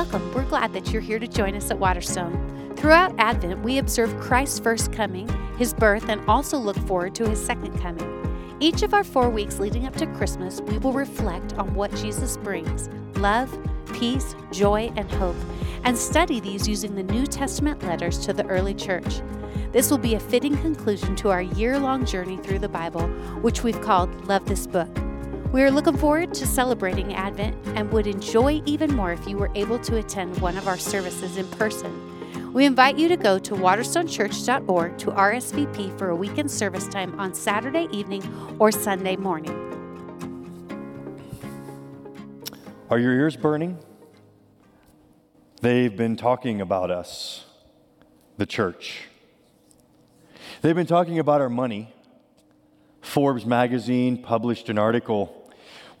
Welcome. We're glad that you're here to join us at Waterstone. Throughout Advent, we observe Christ's first coming, his birth, and also look forward to his second coming. Each of our four weeks leading up to Christmas, we will reflect on what Jesus brings love, peace, joy, and hope, and study these using the New Testament letters to the early church. This will be a fitting conclusion to our year long journey through the Bible, which we've called Love This Book. We are looking forward to celebrating Advent and would enjoy even more if you were able to attend one of our services in person. We invite you to go to waterstonechurch.org to RSVP for a weekend service time on Saturday evening or Sunday morning. Are your ears burning? They've been talking about us, the church. They've been talking about our money. Forbes magazine published an article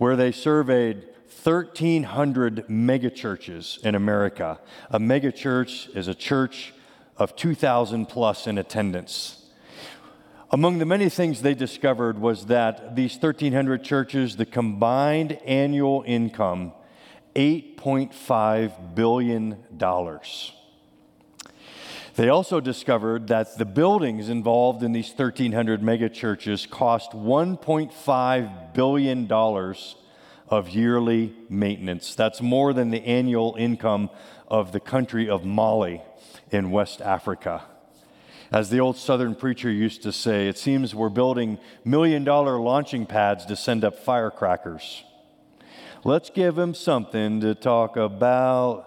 where they surveyed 1,300 megachurches in America. A megachurch is a church of 2,000 plus in attendance. Among the many things they discovered was that these 1,300 churches, the combined annual income, $8.5 billion. They also discovered that the buildings involved in these 1,300 megachurches cost $1.5 billion of yearly maintenance. That's more than the annual income of the country of Mali in West Africa. As the old Southern preacher used to say, it seems we're building million dollar launching pads to send up firecrackers. Let's give them something to talk about.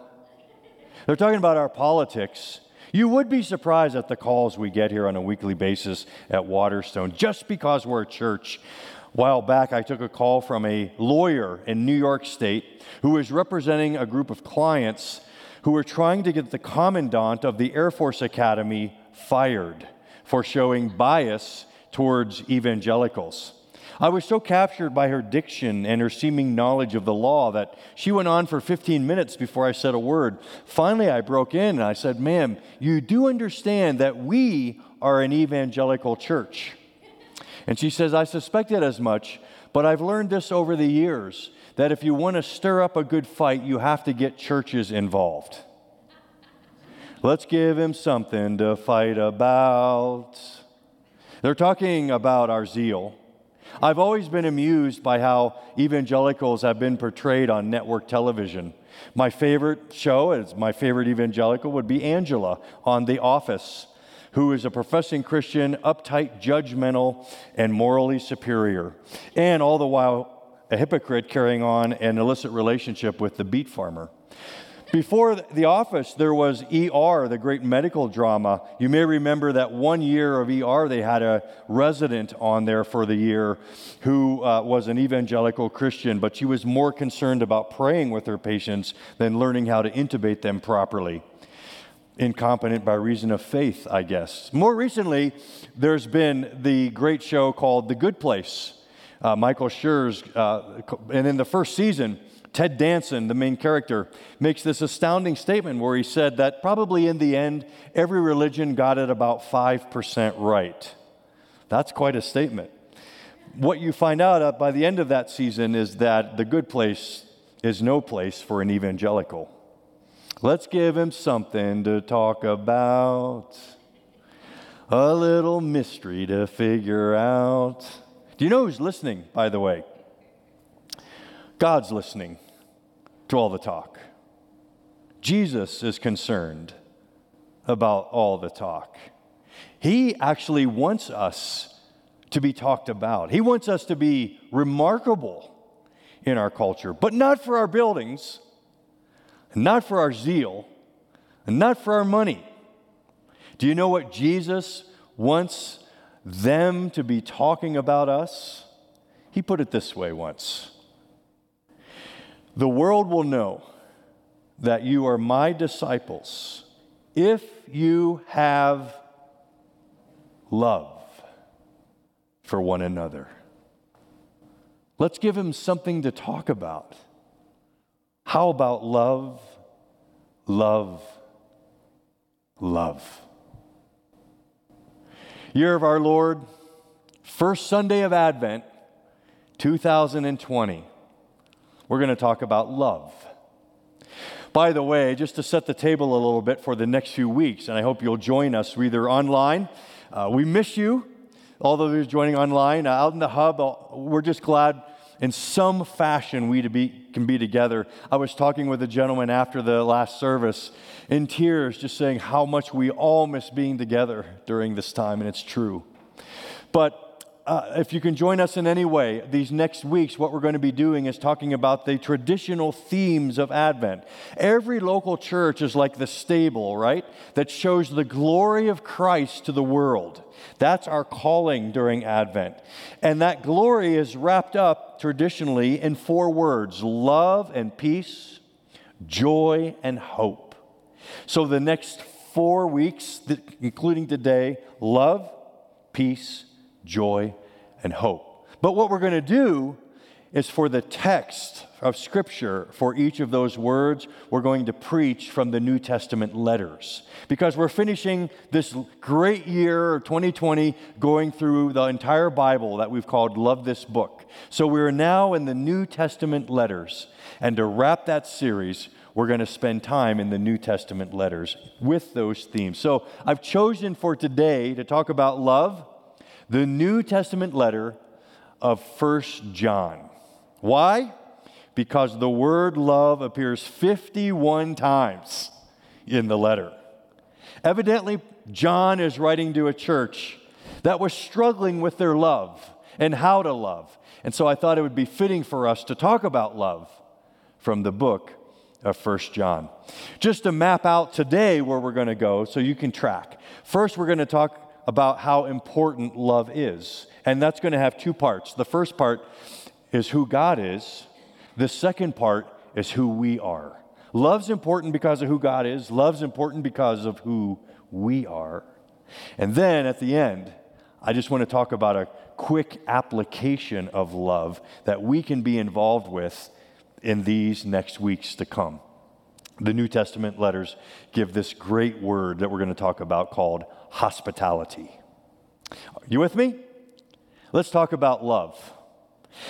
They're talking about our politics. You would be surprised at the calls we get here on a weekly basis at Waterstone just because we're a church A while back, I took a call from a lawyer in New York State who was representing a group of clients who were trying to get the commandant of the Air Force Academy fired for showing bias towards evangelicals. I was so captured by her diction and her seeming knowledge of the law that she went on for 15 minutes before I said a word. Finally, I broke in and I said, Ma'am, you do understand that we are an evangelical church. And she says, I suspected as much, but I've learned this over the years that if you want to stir up a good fight, you have to get churches involved. Let's give him something to fight about. They're talking about our zeal. I've always been amused by how evangelicals have been portrayed on network television. My favorite show, as my favorite evangelical, would be Angela on The Office who is a professing Christian, uptight, judgmental, and morally superior, and all the while a hypocrite carrying on an illicit relationship with the beet farmer. Before The Office, there was ER, the great medical drama. You may remember that one year of ER, they had a resident on there for the year who uh, was an evangelical Christian, but she was more concerned about praying with her patients than learning how to intubate them properly incompetent by reason of faith, I guess. More recently, there's been the great show called The Good Place. Uh, Michael Schur's, uh, and in the first season, Ted Danson, the main character, makes this astounding statement where he said that probably in the end, every religion got it about 5% right. That's quite a statement. What you find out by the end of that season is that the good place is no place for an evangelical. Let's give him something to talk about. A little mystery to figure out. Do you know who's listening, by the way? God's listening to all the talk. Jesus is concerned about all the talk. He actually wants us to be talked about. He wants us to be remarkable in our culture, but not for our buildings, not for our zeal, and not for our money. Do you know what Jesus wants them to be talking about us? He put it this way once The world will know that you are my disciples if you have love for one another. Let's give him something to talk about. How about love, love, love? Year of our Lord, first Sunday of Advent, 2020. We're going to talk about love. By the way, just to set the table a little bit for the next few weeks, and I hope you'll join us either online. Uh, we miss you, all those joining online, uh, out in the hub. Uh, we're just glad in some fashion we to be, can be together. I was talking with a gentleman after the last service in tears, just saying how much we all miss being together during this time, and it's true. But uh, if you can join us in any way, these next weeks, what we're going to be doing is talking about the traditional themes of Advent. Every local church is like the stable, right? That shows the glory of Christ to the world. That's our calling during Advent. And that glory is wrapped up traditionally in four words love and peace, joy and hope. So the next four weeks, including today, love, peace, joy, and hope. But what we're going to do is for the text of Scripture for each of those words, we're going to preach from the New Testament letters. Because we're finishing this great year, 2020, going through the entire Bible that we've called Love This Book. So we're now in the New Testament letters. And to wrap that series, we're going to spend time in the New Testament letters with those themes. So I've chosen for today to talk about love the New Testament letter of First John. Why? Because the word love appears 51 times in the letter. Evidently, John is writing to a church that was struggling with their love and how to love. And so I thought it would be fitting for us to talk about love from the book of First John. Just to map out today where we're going to go so you can track. First, we're going to talk about how important love is. And that's going to have two parts. The first part is who God is, the second part is who we are. Love's important because of who God is, love's important because of who we are. And then at the end, I just want to talk about a quick application of love that we can be involved with in these next weeks to come. The New Testament letters give this great word that we're going to talk about called hospitality. Are You with me? Let's talk about love.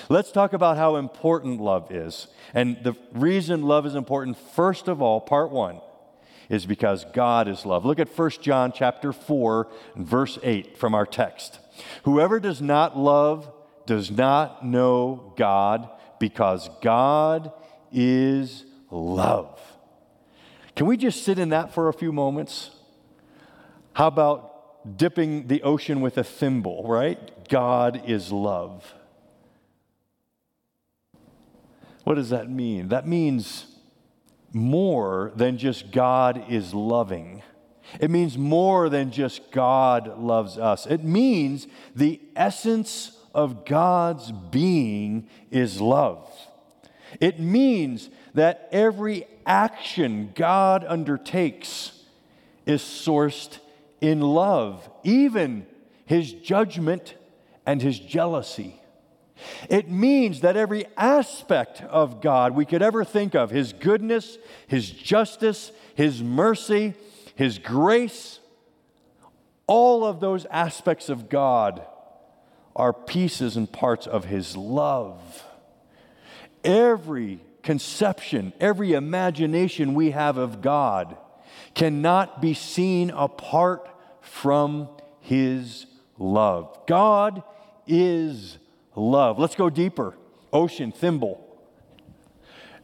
Let's talk about how important love is. And the reason love is important, first of all, part one, is because God is love. Look at 1 John chapter 4 verse 8 from our text. Whoever does not love does not know God because God is love. Can we just sit in that for a few moments? How about dipping the ocean with a thimble, right? God is love. What does that mean? That means more than just God is loving. It means more than just God loves us. It means the essence of God's being is love. It means that every action God undertakes is sourced in love, even his judgment and his jealousy. It means that every aspect of God we could ever think of his goodness, his justice, his mercy, his grace all of those aspects of God are pieces and parts of his love. Every conception, every imagination we have of God cannot be seen apart from his love. God is love. Let's go deeper. Ocean, thimble.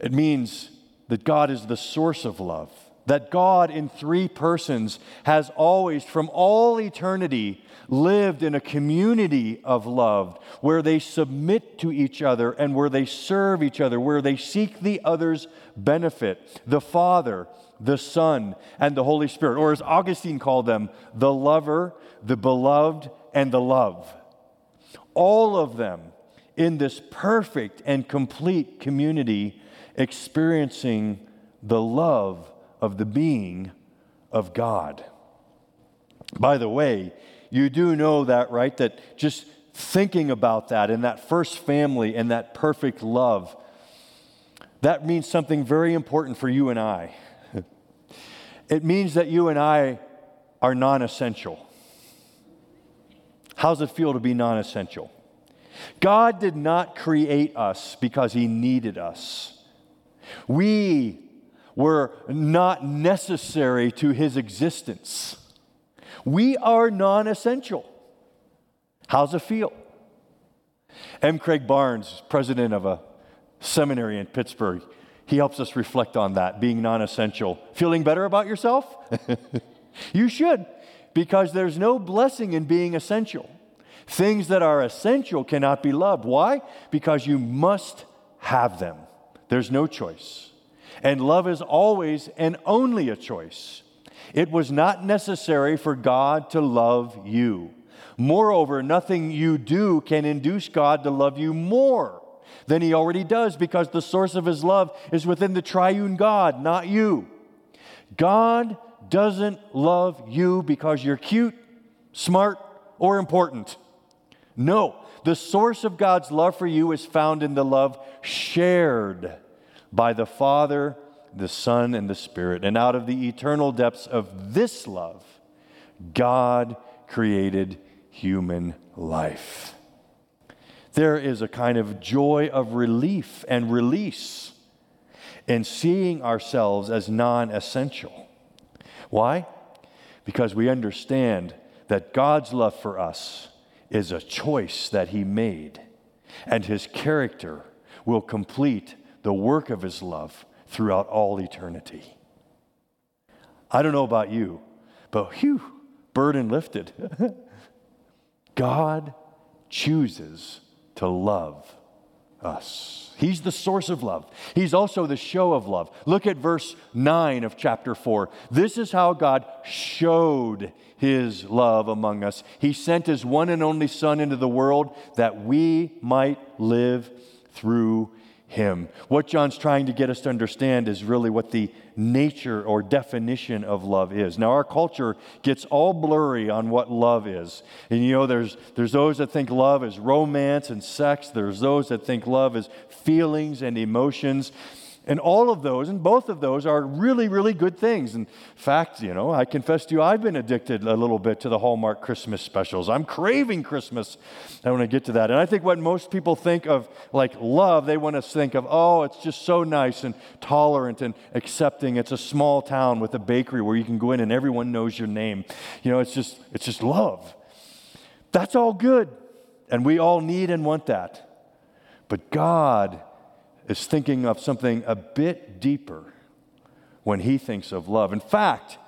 It means that God is the source of love. That God in three persons has always, from all eternity, lived in a community of love where they submit to each other and where they serve each other, where they seek the other's benefit. The Father, the Son, and the Holy Spirit, or as Augustine called them, the lover, the beloved, and the love. All of them in this perfect and complete community experiencing the love of the being of God. By the way, you do know that, right? That just thinking about that in that first family and that perfect love, that means something very important for you and I. It means that you and I are non essential. How's it feel to be non essential? God did not create us because he needed us. We were not necessary to his existence. We are non essential. How's it feel? M. Craig Barnes, president of a seminary in Pittsburgh, he helps us reflect on that, being non essential. Feeling better about yourself? you should, because there's no blessing in being essential. Things that are essential cannot be loved. Why? Because you must have them. There's no choice. And love is always and only a choice. It was not necessary for God to love you. Moreover, nothing you do can induce God to love you more than He already does because the source of His love is within the triune God, not you. God doesn't love you because you're cute, smart, or important. No, the source of God's love for you is found in the love shared by the Father, the Son, and the Spirit. And out of the eternal depths of this love, God created human life. There is a kind of joy of relief and release in seeing ourselves as non essential. Why? Because we understand that God's love for us is a choice that He made, and His character will complete the work of His love throughout all eternity. I don't know about you, but whew, burden lifted. God chooses to love us. He's the source of love. He's also the show of love. Look at verse 9 of chapter 4. This is how God showed his love among us. He sent his one and only Son into the world that we might live through him. What John's trying to get us to understand is really what the nature or definition of love is. Now, our culture gets all blurry on what love is. And you know, there's, there's those that think love is romance and sex, there's those that think love is feelings and emotions. And all of those, and both of those, are really, really good things. In fact, you know, I confess to you, I've been addicted a little bit to the Hallmark Christmas specials. I'm craving Christmas. I want to get to that. And I think what most people think of like love, they want to think of, oh, it's just so nice and tolerant and accepting. It's a small town with a bakery where you can go in and everyone knows your name. You know, it's just, it's just love. That's all good. And we all need and want that. But God is thinking of something a bit deeper when he thinks of love. In fact,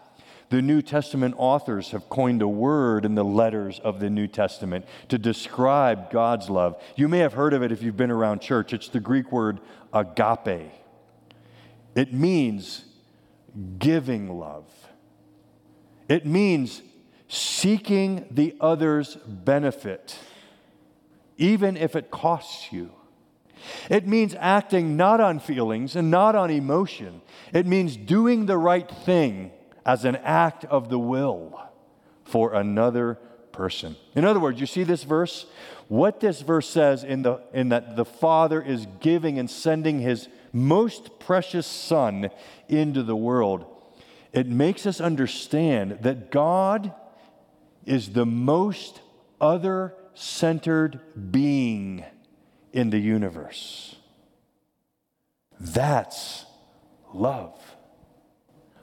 the New Testament authors have coined a word in the letters of the New Testament to describe God's love. You may have heard of it if you've been around church. It's the Greek word agape. It means giving love, it means seeking the other's benefit, even if it costs you. It means acting not on feelings and not on emotion. It means doing the right thing as an act of the will for another person. In other words, you see this verse? What this verse says in, the, in that the Father is giving and sending his most precious Son into the world, it makes us understand that God is the most other centered being in the universe. That's love,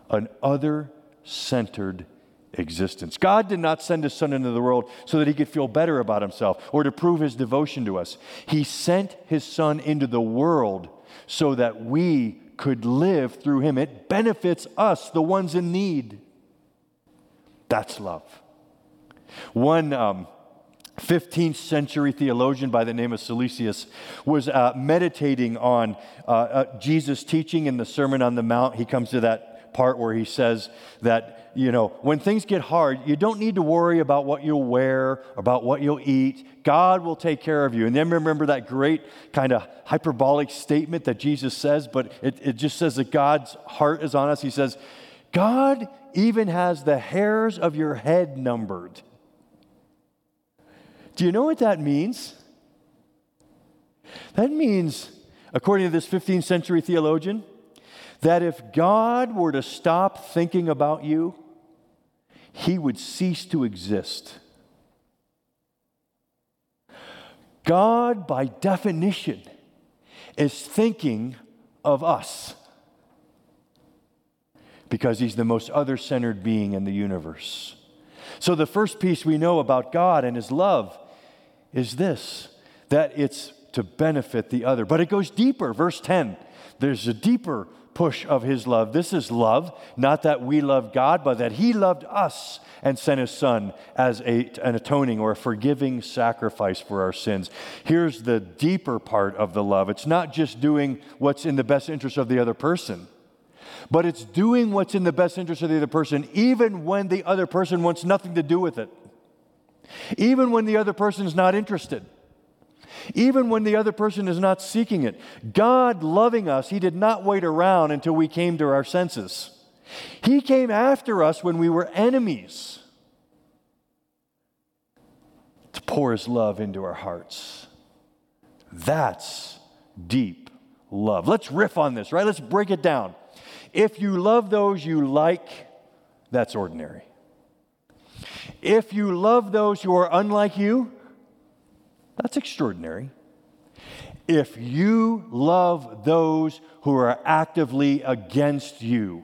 an other centered existence. God did not send his son into the world so that he could feel better about himself or to prove his devotion to us. He sent his son into the world so that we could live through him. It benefits us, the ones in need. That's love. One um, 15th century theologian by the name of Silesius was uh, meditating on uh, uh, Jesus' teaching in the Sermon on the Mount. He comes to that part where he says that, you know, when things get hard, you don't need to worry about what you'll wear, about what you'll eat. God will take care of you. And then remember that great kind of hyperbolic statement that Jesus says, but it, it just says that God's heart is on us. He says, God even has the hairs of your head numbered. Do you know what that means? That means, according to this 15th century theologian, that if God were to stop thinking about you, he would cease to exist. God, by definition, is thinking of us. because he's the most other centered being in the universe. So, the first piece we know about God and his love is this that it's to benefit the other. But it goes deeper. Verse 10 there's a deeper push of his love. This is love, not that we love God, but that he loved us and sent his son as a, an atoning or a forgiving sacrifice for our sins. Here's the deeper part of the love it's not just doing what's in the best interest of the other person. But it's doing what's in the best interest of the other person, even when the other person wants nothing to do with it. Even when the other person is not interested even when the other person is not seeking it. God loving us, He did not wait around until we came to our senses. He came after us when we were enemies to pour His love into our hearts. That's deep love. Let's riff on this, right? Let's break it down. If you love those you like, that's ordinary. If you love those who are unlike you, that's extraordinary. If you love those who are actively against you,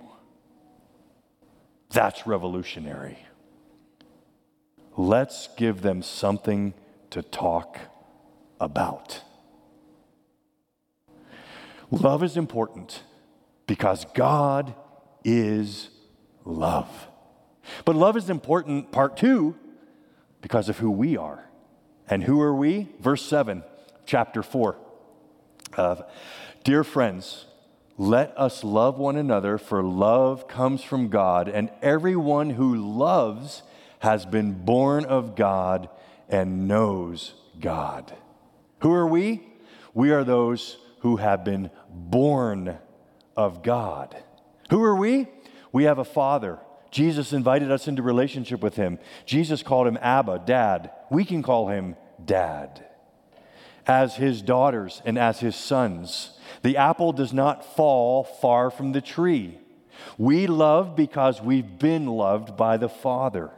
that's revolutionary. Let's give them something to talk about. Love is important because God is love. But love is important, part two, because of who we are. And who are we? Verse 7, chapter 4. Uh, Dear friends, let us love one another, for love comes from God, and everyone who loves has been born of God and knows God. Who are we? We are those who have been born of God. Who are we? We have a Father. Jesus invited us into relationship with Him. Jesus called Him Abba, Dad. We can call Him Dad. As His daughters and as His sons, the apple does not fall far from the tree. We love because we've been loved by the Father.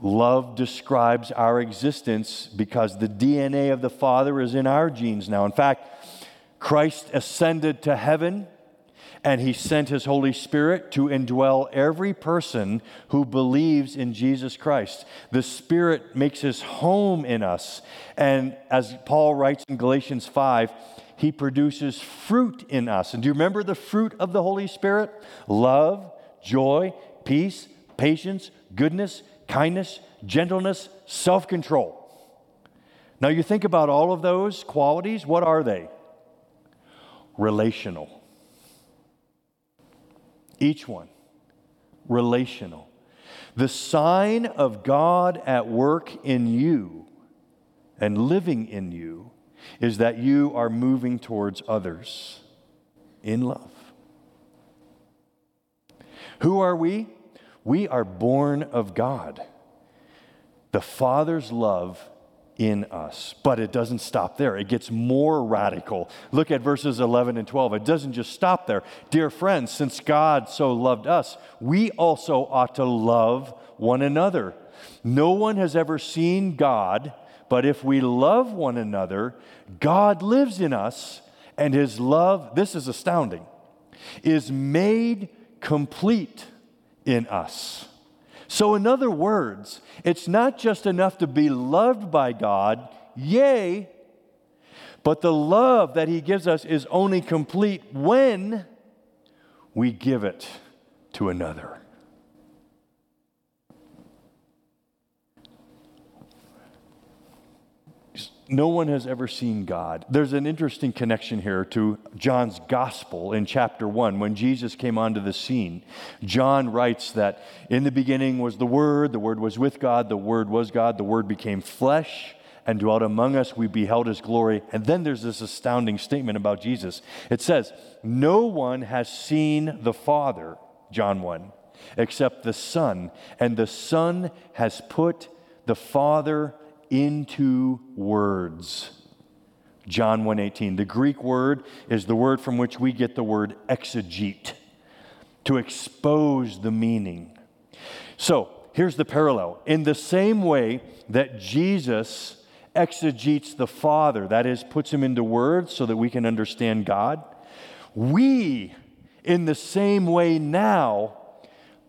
Love describes our existence because the DNA of the Father is in our genes now. In fact, Christ ascended to heaven and he sent his Holy Spirit to indwell every person who believes in Jesus Christ. The Spirit makes his home in us. And as Paul writes in Galatians 5, he produces fruit in us. And do you remember the fruit of the Holy Spirit? Love, joy, peace, patience, goodness, kindness, gentleness, self control. Now, you think about all of those qualities, what are they? Relational. Each one relational. The sign of God at work in you and living in you is that you are moving towards others in love. Who are we? We are born of God. The Father's love in us. But it doesn't stop there, it gets more radical. Look at verses 11 and 12. It doesn't just stop there. Dear friends, since God so loved us, we also ought to love one another. No one has ever seen God, but if we love one another, God lives in us, and his love, this is astounding, is made complete in us. So, in other words, it's not just enough to be loved by God, yay, but the love that He gives us is only complete when we give it to another. No one has ever seen God. There's an interesting connection here to John's gospel in chapter 1 when Jesus came onto the scene. John writes that in the beginning was the Word, the Word was with God, the Word was God, the Word became flesh and dwelt among us. We beheld his glory. And then there's this astounding statement about Jesus. It says, No one has seen the Father, John 1, except the Son, and the Son has put the Father into words. John 1:18. The Greek word is the word from which we get the word exegete, to expose the meaning. So, here's the parallel. In the same way that Jesus exegetes the Father, that is puts him into words so that we can understand God, we In the same way, now,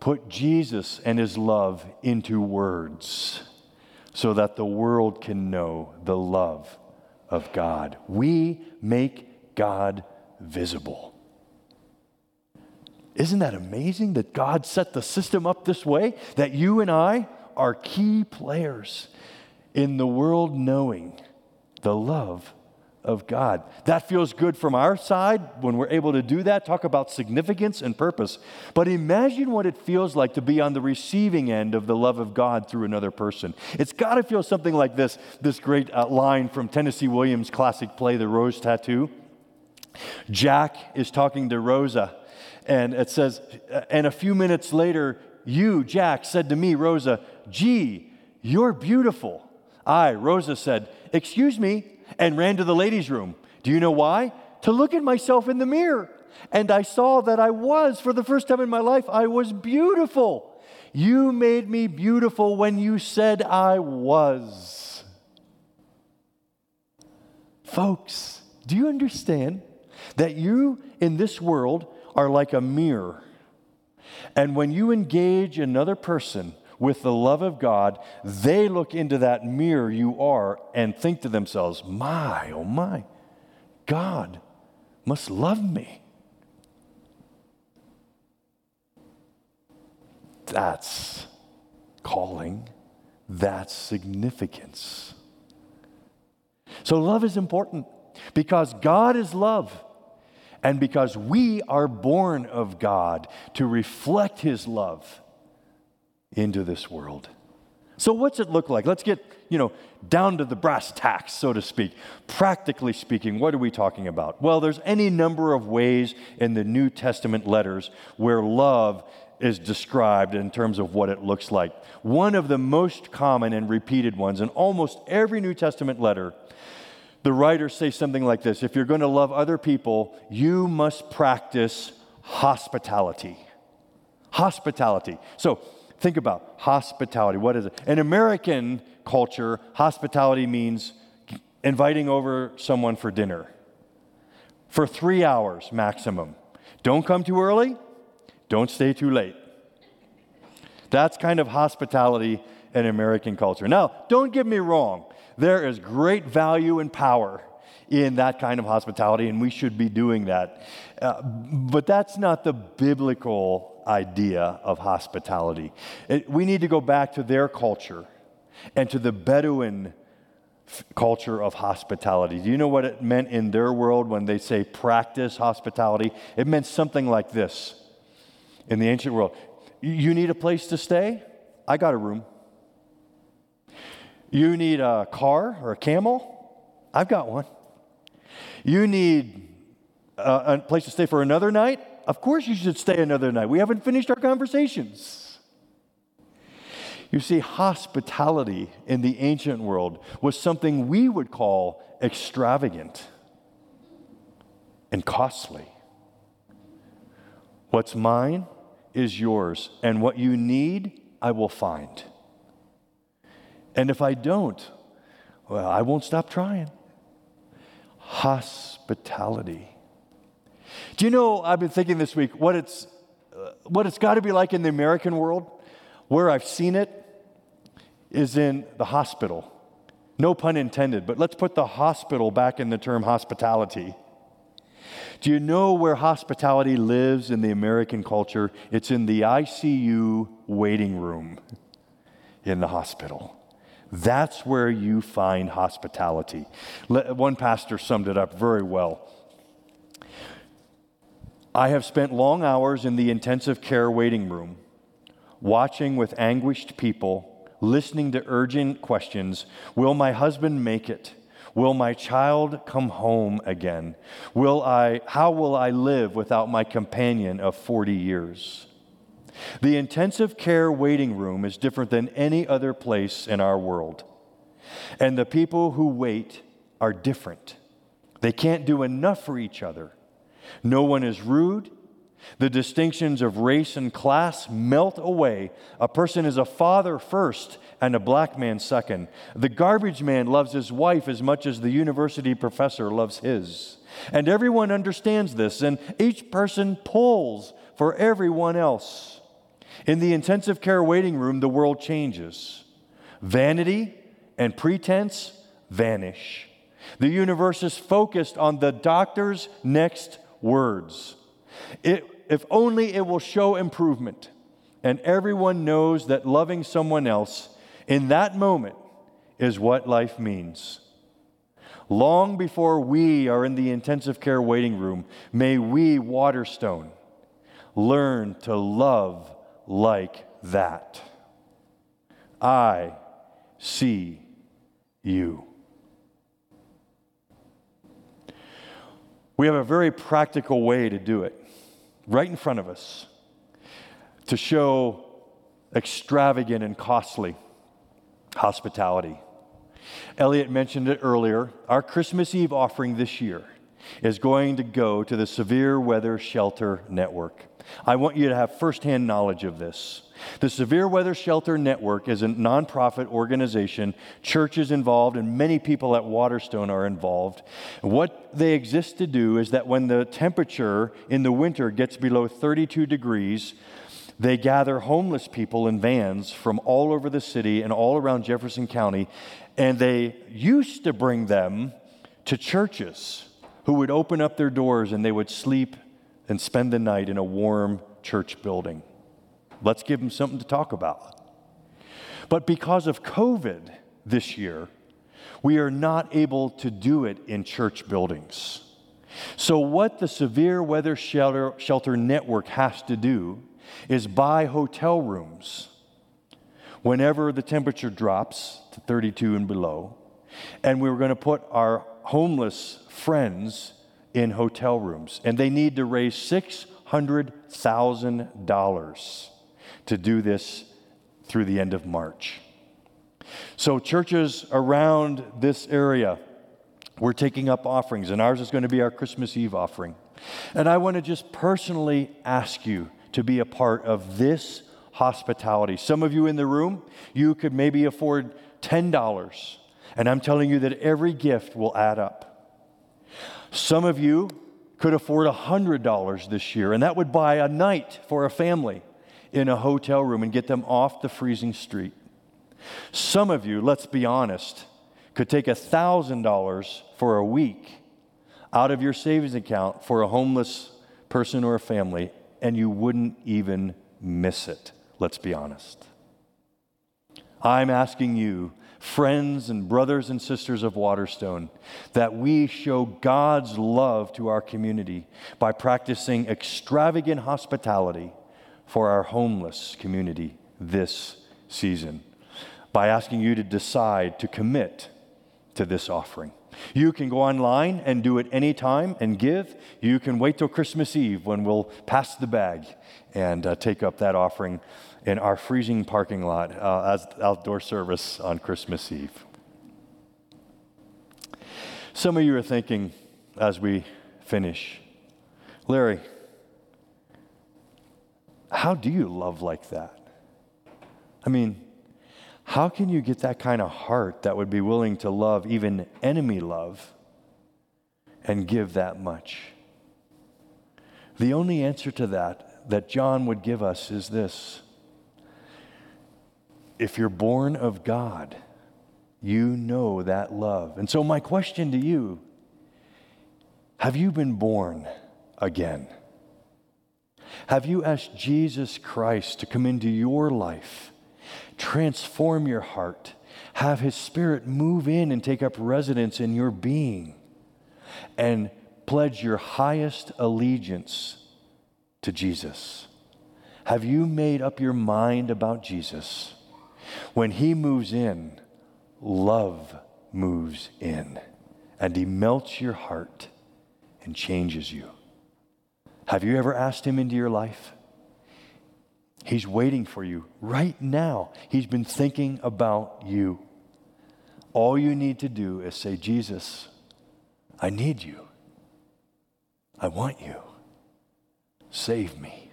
put Jesus and his love into words so that the world can know the love of God. We make God visible. Isn't that amazing that God set the system up this way? That you and I are key players in the world knowing the love of God. That feels good from our side when we're able to do that, talk about significance and purpose. But imagine what it feels like to be on the receiving end of the love of God through another person. It's got to feel something like this this great uh, line from Tennessee Williams' classic play, The Rose Tattoo. Jack is talking to Rosa and it says, and a few minutes later, you, Jack, said to me, Rosa, gee, you're beautiful. I, Rosa, said, Excuse me, and ran to the ladies' room. Do you know why? To look at myself in the mirror. And I saw that I was, for the first time in my life, I was beautiful. You made me beautiful when you said I was. Folks, do you understand that you in this world are like a mirror. And when you engage another person with the love of God, they look into that mirror you are and think to themselves, My, oh my, God must love me. That's calling, that's significance. So, love is important because God is love and because we are born of God to reflect His love into this world. So, what's it look like? Let's get, you know, down to the brass tacks, so to speak. Practically speaking, what are we talking about? Well, there's any number of ways in the New Testament letters where love is described in terms of what it looks like. One of the most common and repeated ones in almost every New Testament letter the writers say something like this If you're going to love other people, you must practice hospitality. Hospitality. So think about hospitality. What is it? In American culture, hospitality means inviting over someone for dinner for three hours maximum. Don't come too early, don't stay too late. That's kind of hospitality in American culture. Now, don't get me wrong. There is great value and power in that kind of hospitality, and we should be doing that. Uh, but that's not the biblical idea of hospitality. It, we need to go back to their culture and to the Bedouin f- culture of hospitality. Do you know what it meant in their world when they say practice hospitality? It meant something like this in the ancient world You need a place to stay? I got a room. You need a car or a camel? I've got one. You need a, a, place to stay for another night? Of course, you should stay another night. We haven't finished our conversations. You see, hospitality in the ancient world was something we would call extravagant and costly. What's mine is yours, and what you need, I will find. And if I don't, well, I won't stop trying. Hospitality. Do you know, I've been thinking this week what it's, uh, what it's got to be like in the American world, where I've seen it is in the hospital. No pun intended, but let's put the hospital back in the term hospitality. Do you know where hospitality lives in the American culture? It's in the ICU waiting room in the hospital. That's where you find hospitality. One pastor summed it up very well. I have spent long hours in the intensive care waiting room, watching with anguished people, listening to urgent questions Will my husband make it? Will my child come home again? Will I, how will I live without my companion of 40 years? The intensive care waiting room is different than any other place in our world. And the people who wait are different. They can't do enough for each other. No one is rude. The distinctions of race and class melt away. A person is a father first and a black man second. The garbage man loves his wife as much as the university professor loves his. And everyone understands this, and each person pulls for everyone else. In the intensive care waiting room, the world changes. Vanity and pretense vanish. The universe is focused on the doctor's next words. It, if only it will show improvement, and everyone knows that loving someone else in that moment is what life means. Long before we are in the intensive care waiting room, may we, Waterstone, learn to love like that. I see you. We have a very practical way to do it right in front of us to show extravagant and costly hospitality. Elliot mentioned it earlier. Our Christmas Eve offering this year is going to go to the Severe Weather Shelter Network. I want you to have firsthand knowledge of this. The Severe Weather Shelter Network is a nonprofit organization. Churches involved, and many people at Waterstone are involved. What they exist to do is that when the temperature in the winter gets below 32 degrees, they gather homeless people in vans from all over the city and all around Jefferson County, and they used to bring them to churches who would open up their doors and they would sleep and spend the night in a warm church building. Let's give them something to talk about. But because of COVID this year, we are not able to do it in church buildings. So, what the Severe Weather Shelter, Shelter Network has to do is buy hotel rooms whenever the temperature drops to 32 and below. And we we're going to put our homeless friends in hotel rooms. And they need to raise $600,000 to do this through the end of March. So, churches around this area, we're taking up offerings, and ours is going to be our Christmas Eve offering. And I want to just personally ask you to be a part of this hospitality. Some of you in the room, you could maybe afford $10, and I'm telling you that every gift will add up. Some of you could afford $100 this year, and that would buy a night for a family in a hotel room and get them off the freezing street. Some of you, let's be honest, could take $1,000 for a week out of your savings account for a homeless person or a family, and you wouldn't even miss it. Let's be honest. I'm asking you, friends and brothers and sisters of Waterstone, that we show God's love to our community by practicing extravagant hospitality for our homeless community this season by asking you to decide to commit to this offering. You can go online and do it anytime and give. You can wait till Christmas Eve when we'll pass the bag and uh, take up that offering in our freezing parking lot uh, as outdoor service on Christmas Eve. Some of you are thinking as we finish, Larry, how do you love like that? I mean, how can you get that kind of heart that would be willing to love even enemy love and give that much? The only answer to that that John would give us is this if you're born of God, you know that love. And so, my question to you have you been born again? Have you asked Jesus Christ to come into your life, transform your heart, have His Spirit move in and take up residence in your being, and pledge your highest allegiance to Jesus? Have you made up your mind about Jesus? When He moves in, love moves in, and He melts your heart and changes you. Have you ever asked Him into your life? He's waiting for you right now. He's been thinking about you. All you need to do is say, Jesus, I need you. I want you. Save me.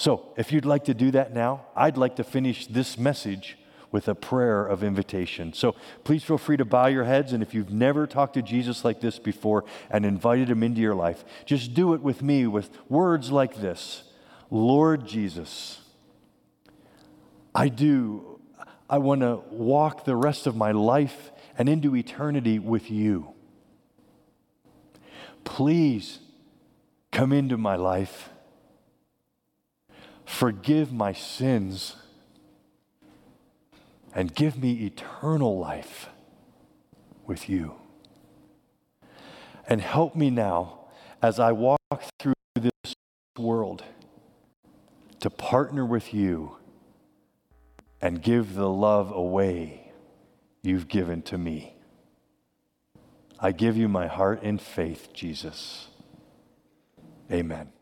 So, if you'd like to do that now, I'd like to finish this message with a prayer of invitation. So please feel free to bow your heads. And if you've never talked to Jesus like this before and invited him into your life, just do it with me with words like this Lord Jesus, I do. I want to walk the rest of my life and into eternity with you. Please come into my life. Forgive my sins and give me eternal life with you. And help me now as I walk through this world to partner with you and give the love away you've given to me. I give you my heart in faith, Jesus. Amen.